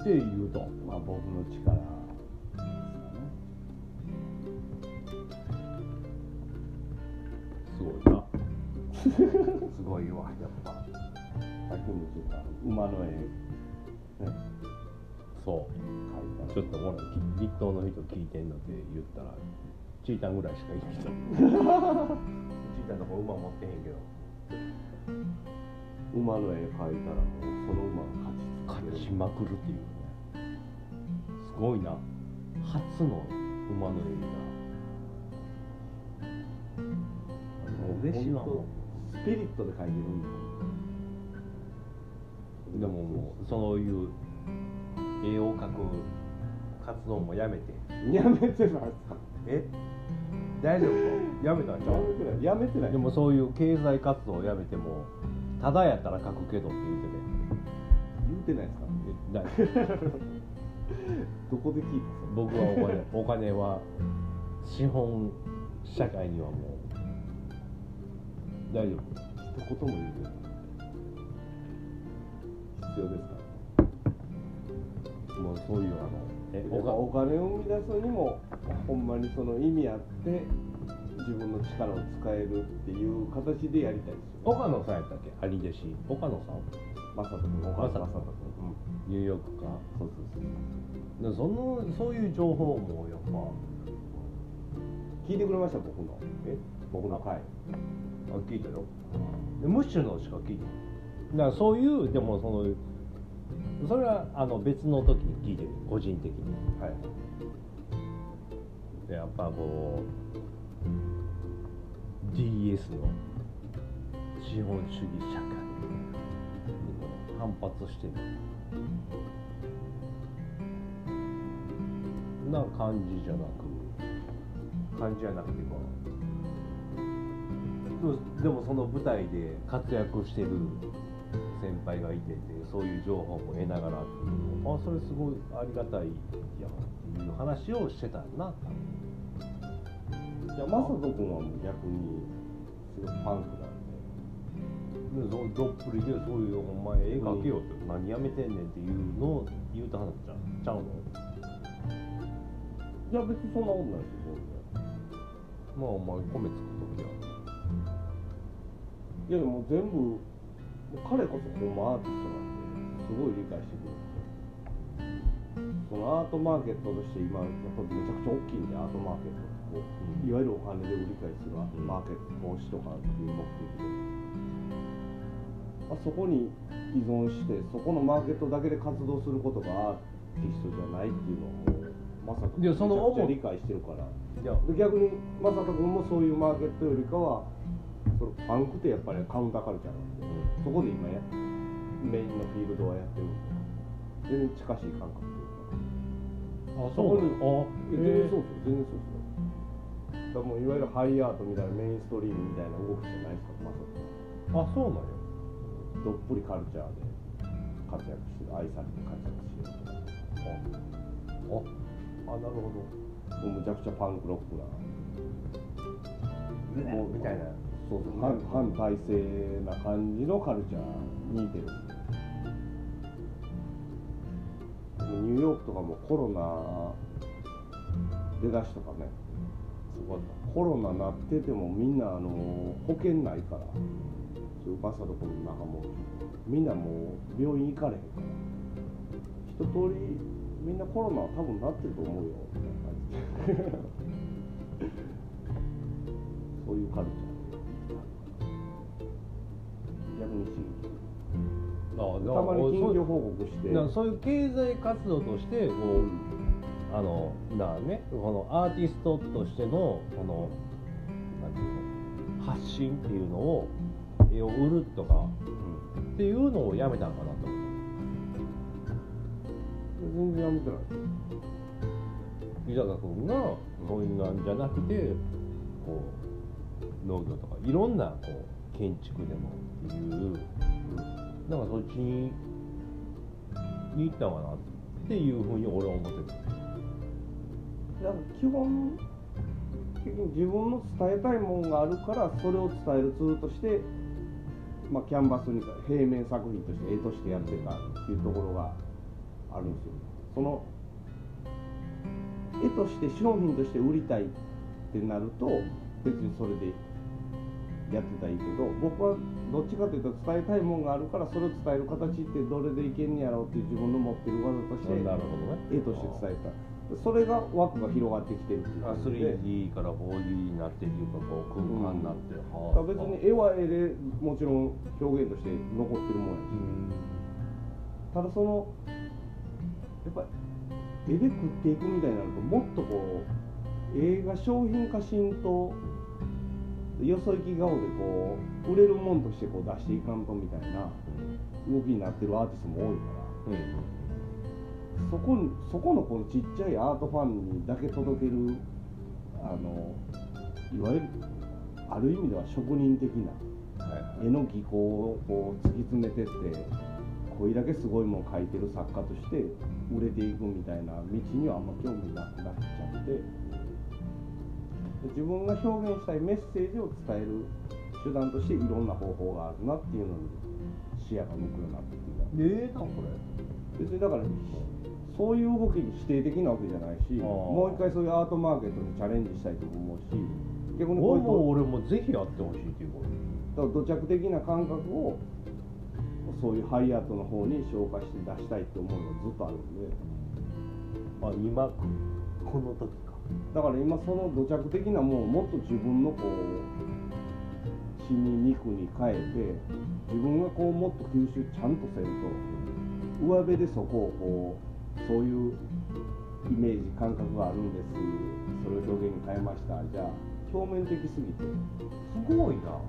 って言うとまあ僕の力すごいなすごいわやっぱさっきも言った馬の絵ねそう描いたちょっとほらき立東の人聞いてんのって言ったらチータンぐらいしかいない。人 ちいちゃんとこ馬持ってへんけど。馬の絵描いたらもうその馬が勝ち勝ちまくるっていうね。すごいな。初の馬の映もう嬉しいわほんとスピリットで描いてるんだでももうそういう絵を描く活動もやめてやめてないですかえ？大丈夫か？やめたんちゃう？やめてない。やめてないでもそういう経済活動をやめてもただやったら書くけどって言うて言うてないですか？てえだ どこで聞いた僕はお金お金は資本社会にはもう大丈夫。一言も言うてない。必要ですか？もうそういうあのえお金を生み出すにもほんまにその意味あって自分の力を使えるっていう形でやりたいですよ岡野さんやったっけ？兄弟子。岡野さん？まさと君まさとまさと君ニューヨークか。そうそうそう。でそのそういう情報もやっぱ。聞いてくれました僕の。え？僕の。回あ聞いたよ。でムッシュのしか聞いてなからそういうでもそのそれはあの別の時に聞いてる。個人的に。はい。でやっぱこう DS の資本主義社会に反発してる。な感じじゃなく。感じじゃなくてこうでもその舞台で活躍してる先輩がいててそういう情報も得ながらっていうのあそれすごいありがたいやんっていう話をしてたんな。いやまさと君はもう逆にすごいパンクなんで。でそどっぷりでそういう「お前絵描けよ」って、何やめてんねんっていうのを言うた話ちゃう？ちゃうの？いや別にそんなことないですよまあお前米作っときやいやでも全部彼こそほんまアーティストなんですごい理解してくれるんですよそのアートマーケットとして今やっぱりめちゃくちゃ大きいんでアートマーケット。ってこう、いわゆるお金で売り買いするんマーケット投資とかっていう目的で、まあ、そこに依存してそこのマーケットだけで活動することがアーティストじゃないっていうのをもうまさかめちゃくちゃ理解してるから。いや逆に正人君もそういうマーケットよりかはそのパンクってやっぱりカウンターカルチャーなんで、そこで今やメインのフィールドはやってる。んで全然近しい感覚というか。あそこにあえ全然そうですよ全然そうですよ。だもういわゆるハイアートみたいなメインストリームみたいな動きじゃないですかまさあそうなんや。どっぷりカルチャーで活躍してる愛されて活躍してるああなるほど。もうむちゃくちゃパンクロックな。もうみたいなそうそう反反体制な感じのカルチャーに似てる。ニューヨークとかもコロナ出だしとかね。すごかったコロナなっててもみんなあの保険ないから。そういうバサとかもなんかもみんなもう病院行かれへんから。一通りみんなコロナは多分なってると思うよ。みたいな感じでそういうカルチャー。逆に刺激あたまに近況そう報告して。だからそういう経済活動としてこう、あのなねこのアーティストとしてのこのなんていうの発信っていうのを絵を売るとかっていうのをやめたんかなと。全然やめてない。伊坂君がそういうなんじゃなくてこう農業とかいろんなこう建築でもっていうなんかそっちにに行ったのかなっていうふうに俺は思ってた。だから基本的に自分の伝えたいものがあるからそれを伝えるツールとして、まあ、キャンバスに平面作品として絵としてやってたっていうところがあるんですよ。その絵として商品として売りたいってなると別にそれでやってたらいいけど僕はどっちかというと伝えたいものがあるからそれを伝える形ってどれでいけんねやろうっていう自分の持ってる技としてなるほどね。絵として伝えた。それが枠が広がってきてるっていう。あ感じで 3D から 4D になってっていうかこう空間になって、だはから別に絵は絵でもちろん表現として残ってるもんやし。うんただそのやっぱり絵で食っていくみたいになるともっとこう絵が商品化しんとよそ行き顔でこう売れるもんとしてこう出していかんとみたいな動きになってるアーティストも多いから。うんそこにそこのこのちっちゃいアートファンにだけ届けるあのいわゆるある意味では職人的なはい絵の技巧をこう突き詰めてってこれだけすごいもん描いてる作家として売れていくみたいな道にはあんま興味なくなっちゃって。で自分が表現したいメッセージを伝える手段としていろんな方法があるなっていうのに視野が向くようになってきた。でええなこれ。別にだからそういう動きに否定的なわけじゃないしもう一回そういうアートマーケットにチャレンジしたいとも思うし逆にこういうと俺も俺もぜひやってほしいっていうことだから土着的な感覚をそういうハイアートの方に消化して出したいって思うのがずっとあるんで。あ今この時かだから今その土着的なものをもっと自分のこう血に肉に変えて自分がこうもっと吸収ちゃんとせると上辺でそこをこうそういうイメージ感覚があるんです。それを表現に変えました。じゃあ表面的すぎて。すごいな。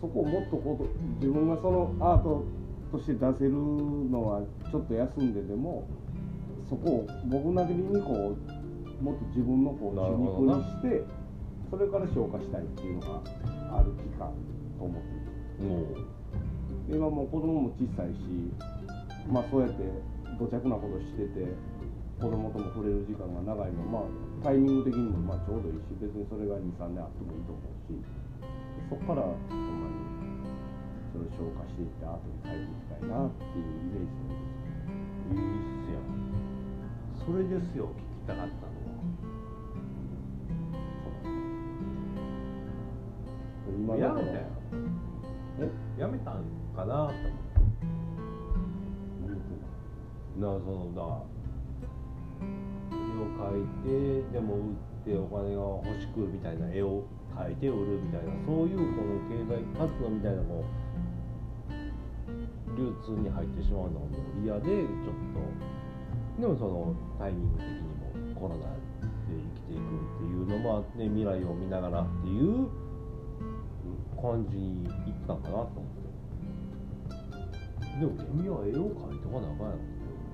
そこをもっとこう自分がそのアートとして出せるのはちょっと休んででもそこを僕なりにこうもっと自分のこうなる血ほどな。肉にしてそれから消化したいっていうのがある期間と思ってる。もうで今もう子供も小さいしまあそうやって土着なことしてて子供とも触れる時間が長いのまあタイミング的にもまあちょうどいいし別にそれが23年あってもいいと思うしそこからほんまにそれを消化していってアートに変えていきたいなっていうイメージいいっすよ。それですよ聞きたかったのやめたよえ？やめたんかなと思って。なそのだ絵を描いてでも売ってお金が欲しくみたいな絵を描いて売るみたいなそういうこの経済活動みたいなのも流通に入ってしまうのがもう嫌でちょっと。でもそのタイミング的にもコロナで生きていくっていうのもあって未来を見ながらっていう感じにいったんかなと思ってでも君は絵を描いとかなあかんやろ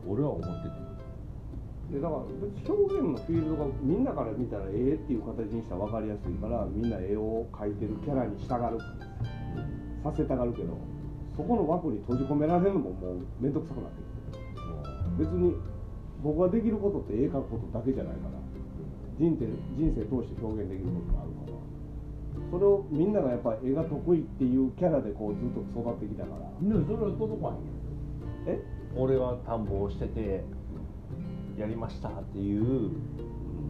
俺は思っててでだから表現のフィールドがみんなから見たら絵っていう形にしたら分かりやすいからみんな絵を描いてるキャラに従うさせたがるけどそこの枠に閉じ込められるのももう面倒くさくなってきて別に僕ができることって絵描くことだけじゃないから。人生人生通して表現できることがあるそれをみんながやっぱ絵が得意っていうキャラでこうずっと育ってきたから。でもそれは届かへんよえ？俺は田んぼをしててやりましたっていう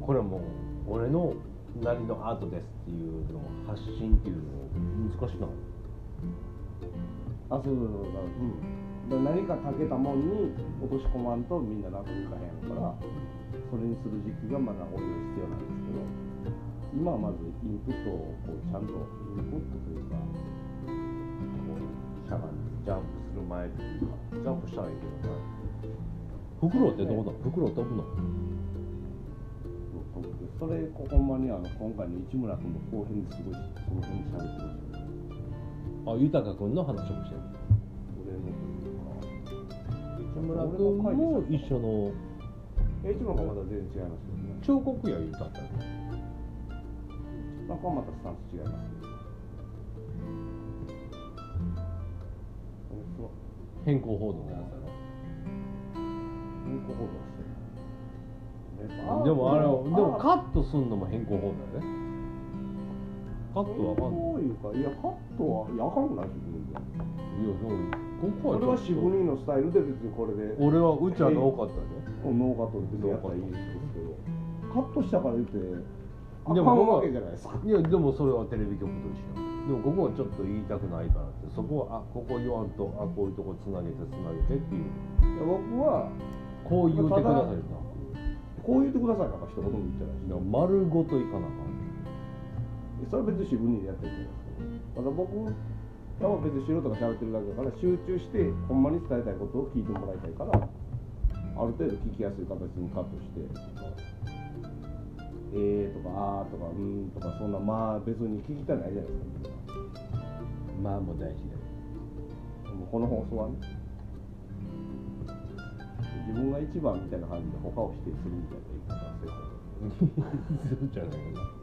これはもう俺のなりのアートですっていうのを発信っていうの難しくな。いあそうそうん。何かたけたもんに落とし込まんとみんな納得いかへんからそれにする時期がまだ俺は必要なんですけど今はまずインプットをこうちゃんとインプットというかこうしゃがんでジャンプする前というかジャンプしたらいいけどな。フクロウってどうなのフクロウ飛ぶのそれこほんまにあの今回の市村君の後編ですごいその辺で喋ってましたよあ豊君の話もしてる。俺のというか市村君も一緒のえ市村君はまだ全然違いますけどね。彫刻や言うたんだよまあ、これはまたスタンス違いますけど。変更報道のやつだろ変更報道はしてる。でもあれはでもカカットすんのも変更報道だよね。カットはあかんのどういうか、いや、カットは、いや、あかんくないし、自分で。いやそうここはこれは人のスタイルで別にこれで、俺はうちは多かったね。ノーカットで別にやったらいいですけど、カットしたから言って、でもいですか。いやでもそれはテレビ局と一緒。でもここはちょっと言いたくないからって。そこはあここ言わんとあこういうとこつなげてつなげてっていう。いや僕は、こう言うてくださいよ。なこう言ってくださいから一言も言ってないし。だから丸ごといかなあかん。それは別に渋人でやってるじゃないですか。ただ僕らは別に素人が喋ってるだけだから集中してほんまに伝えたいことを聞いてもらいたいからある程度聞きやすい形にカットして「えー」とか「あー」とか「うん」とかそんなまあ別に聞きたないじゃないですか。まあもう大事だよ。もうこの放送はね。自自分が一番みたいな感じで他を否定するみたいな言い方をする そうじゃないかな。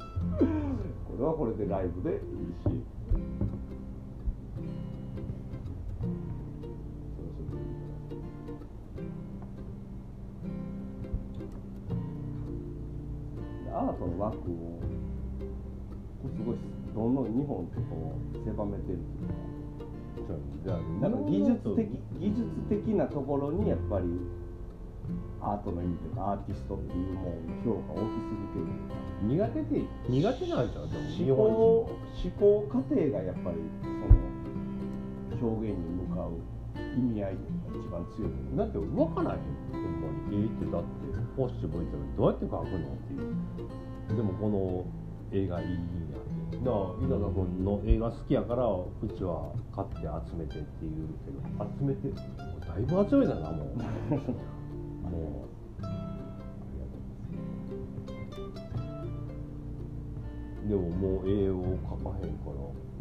これはこれでライブでいいしアートの枠をすごいどんどん日本ってこう狭めてるっていうか。じゃあなんか技術的技術的なところにやっぱりアートの意味とかアーティストっていうものの評価大きすぎてる苦手で苦手なんじゃん。でも思考思考過程がやっぱりその表現に向かう意味合いが一番強いだって分からへん。ほんまに絵ってだってポッシブいたらどうやって描くのっていう。でもこの映画いいんやって。だから稲田君の映画好きやからうちは買って集めてって言うけど集めてだいぶ集めたなもう。もうでももう絵を描かへんから。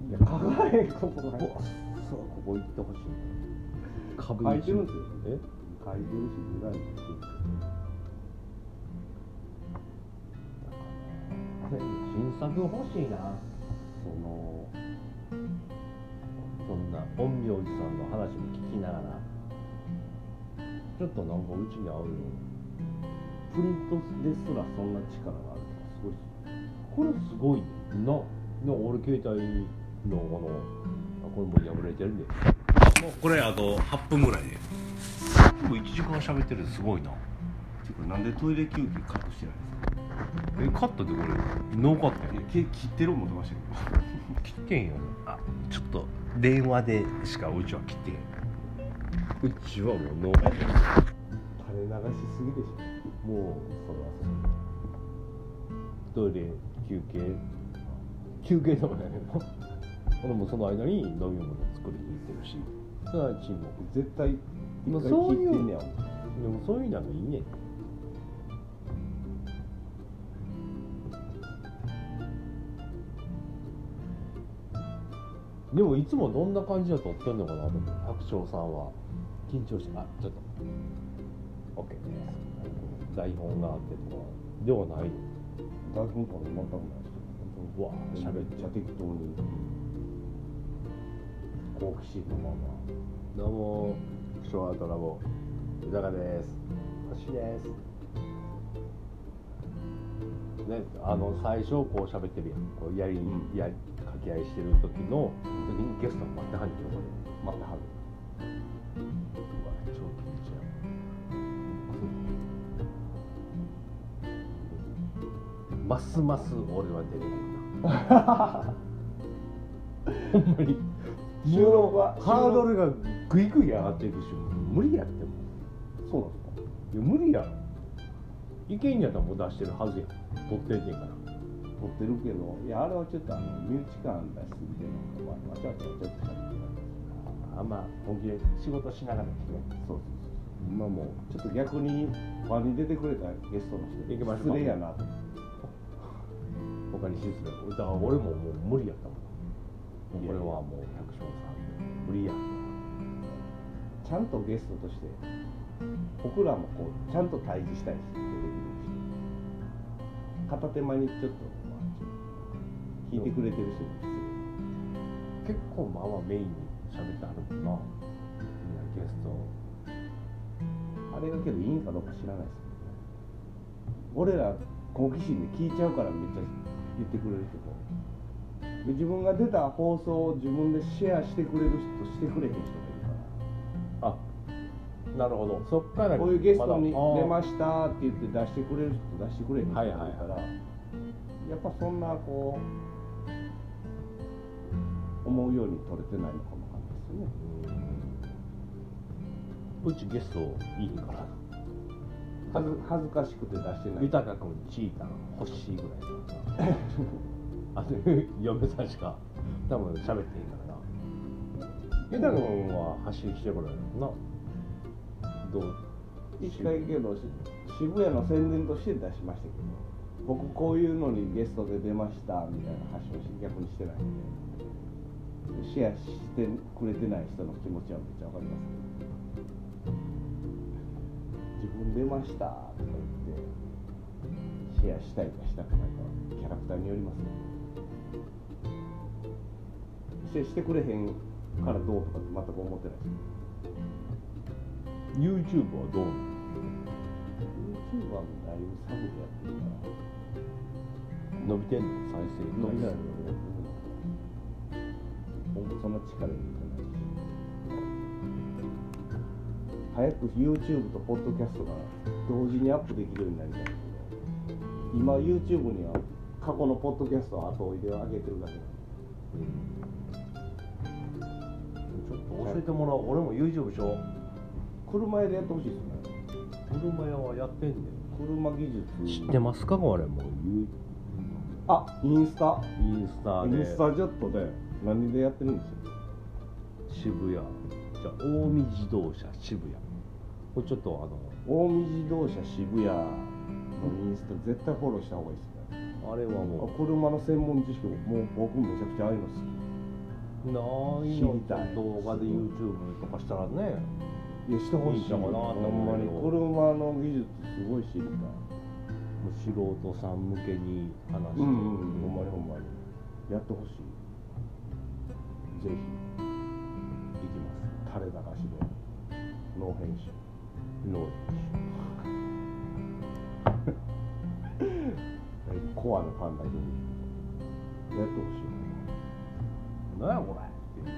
いや考えんことないここ行ってほしい。壁書いてるんですよ。え？書いてるしデザイン新作欲しいなそのそんな陰陽師さんの話も聞きながらちょっとなんかうちに合うよプリントですらそんな力があるのがすごいっすねこれすごいねなな俺携帯のこのこれも破れてるんでもうこれあと8分ぐらいでもう1時間喋ってるすごいな。てかなんでトイレ休憩カットしてないんですか？えカットでこれノーカットやいやけ切ってる思ってましたけど。切ってんよ。あちょっと電話でしかうちは切ってへん。うちはもうノーカット垂れ流しすぎでしょもうそれはトイレ休憩。休憩でもないけど。俺もその間に飲み物作りに行ってるし。そのうちもそう絶対一回まあそういう切ってんねやでもそういうのがいいねでもいつもどんな感じで撮ってんのかなと思って。白鳥さんは。緊張してあちょっと。OK です台本があってとか。ではない。台本とか全くないですうわけどめっちゃ適当に。好奇心のまま。どうもショーアウトラボ。豊です。星です。ねあの最初こう喋ってるやん。こうやり、うん。やり掛け合いしてる時の時にゲストが待ってはん。ねん。けどこれ待ってはるうわ超緊張やますます俺は出れへん。なほん。まに収録はハードルがグイグイ上がっていくし無理やってもそうなん。ですかいや無理やろいけん。やったらもう出してるはずやん。撮ってん。ねん。から撮ってるけどいやあれはちょっとあの身内感出しすぎてなんかわちゃわちゃわちゃっとしゃべってあんま本気で仕事しながらですねそうそうそうまあもうちょっと逆に場に出てくれたゲストの人行きましょうか失礼やなと。他に失礼だから俺ももう無理やったもん。もうこれはもう百姓さん無理や。ちゃんとゲストとして僕らもこうちゃんと対峙したいし出てくるし片手間にちょっと聞いてくれてる人。に失結構まあまあメインに喋ってはるもんな。みんなゲスト。礼あれがけどいいんかどうか知らないですけどね。俺ら好奇心で聞いちゃうからめっちゃ言ってくれるけど。で自分が出た放送を自分でシェアしてくれる人してくれへん人がいるから。あなるほど。そっからこういうゲストに出ましたって言って出してくれる人と出してくれへん人がいるから、はいはい。やっぱそんなこう思うように取れてないのかもわかんないですよね。うん。うちゲストいいんから。恥ず恥ずかしくて出してない。豊君チータン欲しいぐらいだ あと嫁さんしか多分喋っていいからな。豊君は走り来てくれるなどう？一回けどし渋谷の宣伝として出しましたけど僕こういうのにゲストで出ましたみたいな発信をし逆にしてないんでシェアしてくれてない人の気持ちはめっちゃわかります。自分出ましたとか言ってシェアしたいかしたくないかはキャラクターによりますね。シェアしてくれへんからどうとかって全く思ってないです。YouTube はどう YouTube はもうだいぶサブでやってるから。伸びてんの？再生伸びないよほんとそんな力入れてないし早く YouTube とポッドキャストが同時にアップできるようになりたい。けど今 YouTube には過去のポッドキャストを後追いで上げてるだけちょっと教えてもらおう。俺も YouTube しよう車屋でやってほしいですね。車屋はやってんねん車技術。知ってますかこれもうゆあインスタ。インスタで。インスタジェットで何でやってるんですよ渋谷。じゃあ近江自動車渋谷。これちょっとあの近江自動車渋谷のインスタ絶対フォローした方がいいですね。あれはあも車の専門知識もう僕めちゃくちゃありますうない動画で YouTube とかしたらね。いやしてほしい。いいんちゃうかなとほんまに車の技術すごい知りたい。素人さん向けに話して、うんうん。ほんまにほんまに。やってほしいぜひいきます垂れ流しでノー編集ノコアのファンだけにやってほしいー何やこれって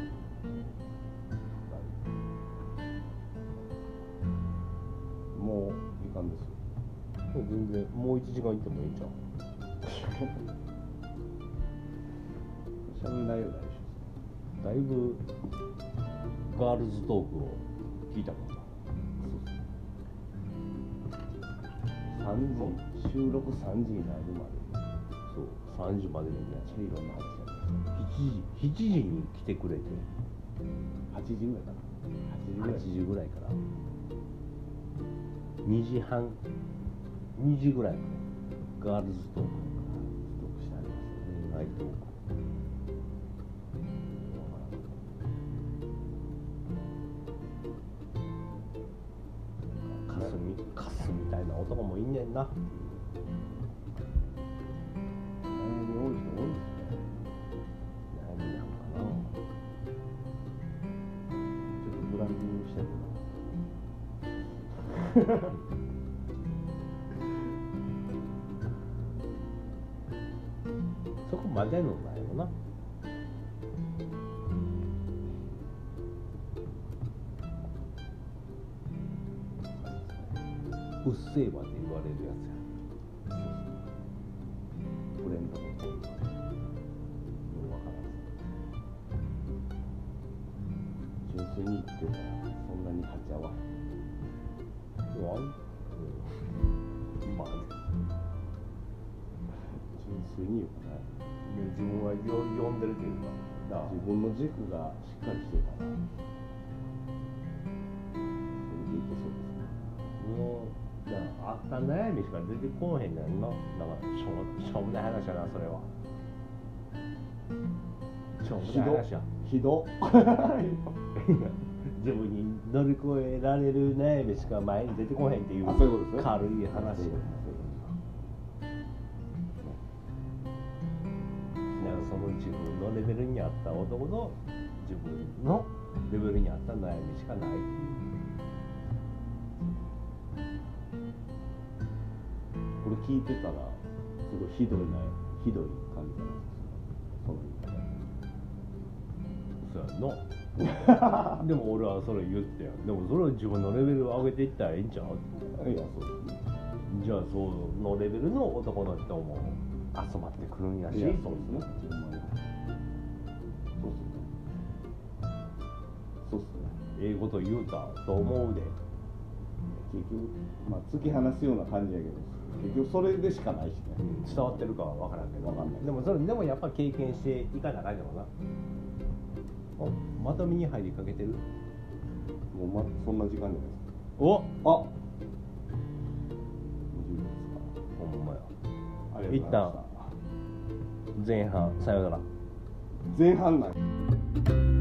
もういかんですよもう全然もう1時間行ってもいいんちゃうしゃべんないよないだいぶガールズトークを聞いたもんな。3時収録3時になるまで。そう3時までにねめっちゃいろんな話やっ7時7時に来てくれて。た8時ぐらいかな。8時ぐらい。8時ぐらいから。2時半2時ぐらいまで。ガールズトークストックしてありますよね。ナイトークスみカスみたいな男もいんねんな。悩み多い人多いですね。悩みなんかな。ちょっとブランディングしたけどそこまでのないよな。うっせぇわって言われるやつやブレンドのこういうのようわからず純粋に言ってたらそん。なに勝ち合わへん。でもあん。うん。まあね純粋に言うかな自分はよ呼ん。でるというかだ自分の軸がしっかりしてたらああった悩みしか出てこへんねんな。だからしょうしょうもない話やなそれは。しょうもない話や。ひど。自分に乗り越えられる悩みしか前に出てこへんっていうあそういうことですね。軽い話そなんかその自分のレベルに合った男の自分のレベルに合った悩みしかない。っていうこれ聞いてたらすごいひどいなひどい感じじゃなそのそうやん。の でも俺はそれ言ってやんでもそれは自分のレベルを上げていったらええんちゃう？いやそうです。ねじゃあそのレベルの男の人も。集まってくるんやし。そうですね。そうっすね。そうっすね。ええこと言うたと思うで。結局まあ突き放すような感じやけど結局それでしかないしね、伝わってるかは分からんけどわかんない。でもそれでもやっぱ経験していかなあかんやろな。おまとめに入りかけてる？もうまそんな時間じゃないですおかあ。20秒ですほんまや。かありがとうございました。前半。さよなら。前半なん